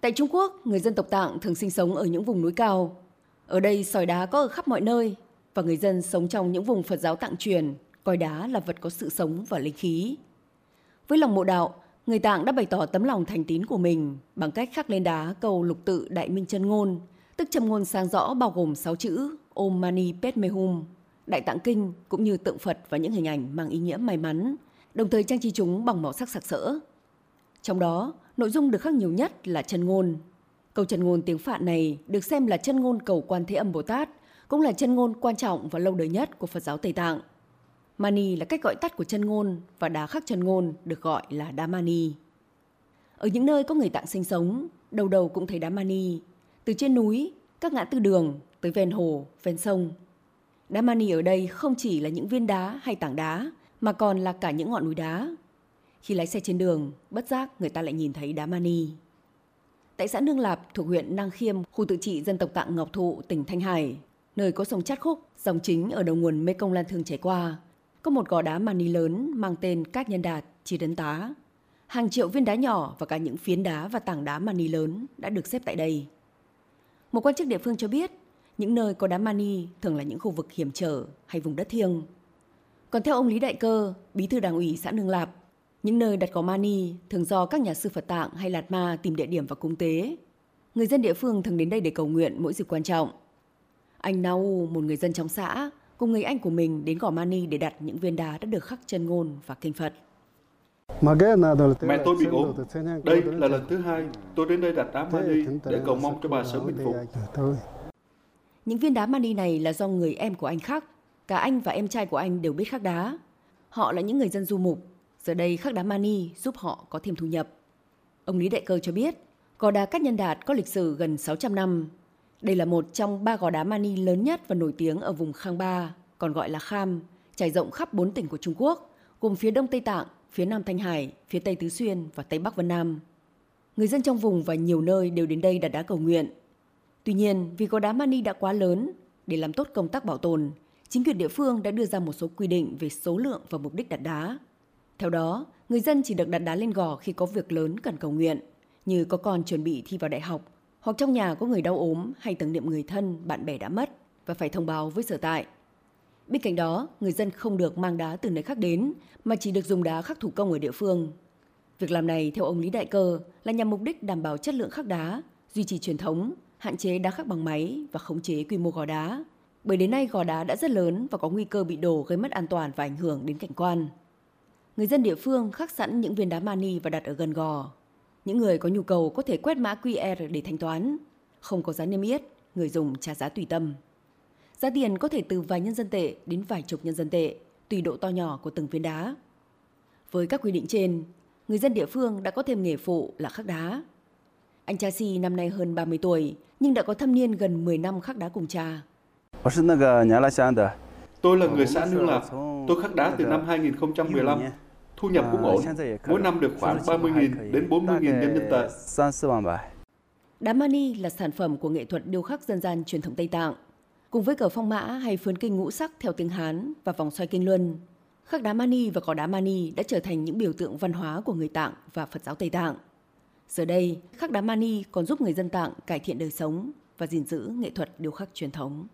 Tại Trung Quốc, người dân tộc Tạng thường sinh sống ở những vùng núi cao. Ở đây sỏi đá có ở khắp mọi nơi và người dân sống trong những vùng Phật giáo Tạng truyền coi đá là vật có sự sống và linh khí. Với lòng mộ đạo, người Tạng đã bày tỏ tấm lòng thành tín của mình bằng cách khắc lên đá câu lục tự Đại Minh Chân Ngôn, tức châm ngôn sáng rõ bao gồm 6 chữ Om Mani Padme Hum, Đại Tạng Kinh cũng như tượng Phật và những hình ảnh mang ý nghĩa may mắn, đồng thời trang trí chúng bằng màu sắc sặc sỡ. Trong đó, nội dung được khắc nhiều nhất là chân ngôn. Câu chân ngôn tiếng Phạn này được xem là chân ngôn cầu quan Thế Âm Bồ Tát, cũng là chân ngôn quan trọng và lâu đời nhất của Phật giáo Tây Tạng. Mani là cách gọi tắt của chân ngôn và đá khắc chân ngôn được gọi là đá mani. Ở những nơi có người Tạng sinh sống, đầu đầu cũng thấy đá mani, từ trên núi, các ngã tư đường tới ven hồ, ven sông. Đá mani ở đây không chỉ là những viên đá hay tảng đá, mà còn là cả những ngọn núi đá. Khi lái xe trên đường, bất giác người ta lại nhìn thấy đá mani. Tại xã Nương Lạp thuộc huyện Năng Khiêm, khu tự trị dân tộc Tạng Ngọc Thụ, tỉnh Thanh Hải, nơi có sông Chát Khúc, dòng chính ở đầu nguồn Mekong Lan Thương chảy qua, có một gò đá mani lớn mang tên Cát Nhân Đạt, Chi Đấn Tá. Hàng triệu viên đá nhỏ và cả những phiến đá và tảng đá mani lớn đã được xếp tại đây. Một quan chức địa phương cho biết, những nơi có đá mani thường là những khu vực hiểm trở hay vùng đất thiêng. Còn theo ông Lý Đại Cơ, bí thư đảng ủy xã Nương Lạp, những nơi đặt có mani thường do các nhà sư Phật tạng hay Lạt Ma tìm địa điểm và cúng tế. Người dân địa phương thường đến đây để cầu nguyện mỗi dịp quan trọng. Anh Nau, một người dân trong xã, cùng người anh của mình đến gò mani để đặt những viên đá đã được khắc chân ngôn và kinh Phật. Mẹ tôi bị ốm. Đây là lần thứ hai tôi đến đây đặt đá mani để cầu mong cho bà sớm bình phục. Những viên đá mani này là do người em của anh khắc. Cả anh và em trai của anh đều biết khắc đá. Họ là những người dân du mục. Giờ đây khắc đá mani giúp họ có thêm thu nhập. Ông Lý Đại Cơ cho biết, gò đá Cát Nhân Đạt có lịch sử gần 600 năm. Đây là một trong ba gò đá mani lớn nhất và nổi tiếng ở vùng Khang Ba, còn gọi là Kham, trải rộng khắp bốn tỉnh của Trung Quốc, gồm phía đông Tây Tạng, phía nam Thanh Hải, phía tây Tứ Xuyên và tây Bắc Vân Nam. Người dân trong vùng và nhiều nơi đều đến đây đặt đá cầu nguyện. Tuy nhiên, vì gò đá mani đã quá lớn, để làm tốt công tác bảo tồn, chính quyền địa phương đã đưa ra một số quy định về số lượng và mục đích đặt đá. Theo đó, người dân chỉ được đặt đá lên gò khi có việc lớn cần cầu nguyện, như có con chuẩn bị thi vào đại học, hoặc trong nhà có người đau ốm hay tưởng niệm người thân, bạn bè đã mất và phải thông báo với sở tại. Bên cạnh đó, người dân không được mang đá từ nơi khác đến mà chỉ được dùng đá khắc thủ công ở địa phương. Việc làm này theo ông Lý Đại Cơ là nhằm mục đích đảm bảo chất lượng khắc đá, duy trì truyền thống, hạn chế đá khắc bằng máy và khống chế quy mô gò đá. Bởi đến nay gò đá đã rất lớn và có nguy cơ bị đổ gây mất an toàn và ảnh hưởng đến cảnh quan. Người dân địa phương khắc sẵn những viên đá mani và đặt ở gần gò. Những người có nhu cầu có thể quét mã QR để thanh toán. Không có giá niêm yết, người dùng trả giá tùy tâm. Giá tiền có thể từ vài nhân dân tệ đến vài chục nhân dân tệ, tùy độ to nhỏ của từng viên đá. Với các quy định trên, người dân địa phương đã có thêm nghề phụ là khắc đá. Anh cha Si năm nay hơn 30 tuổi, nhưng đã có thâm niên gần 10 năm khắc đá cùng cha. Tôi là người xã Nương Lạp. Tôi khắc đá từ năm 2015. Thu nhập cũng ổn. Mỗi năm được khoảng 30.000 đến 40.000 nhân dân tệ. Đá mani là sản phẩm của nghệ thuật điêu khắc dân gian truyền thống Tây Tạng. Cùng với cờ phong mã hay phướn kinh ngũ sắc theo tiếng Hán và vòng xoay kinh luân, khắc đá mani và cỏ đá mani đã trở thành những biểu tượng văn hóa của người Tạng và Phật giáo Tây Tạng. Giờ đây, khắc đá mani còn giúp người dân Tạng cải thiện đời sống và gìn giữ nghệ thuật điêu khắc truyền thống.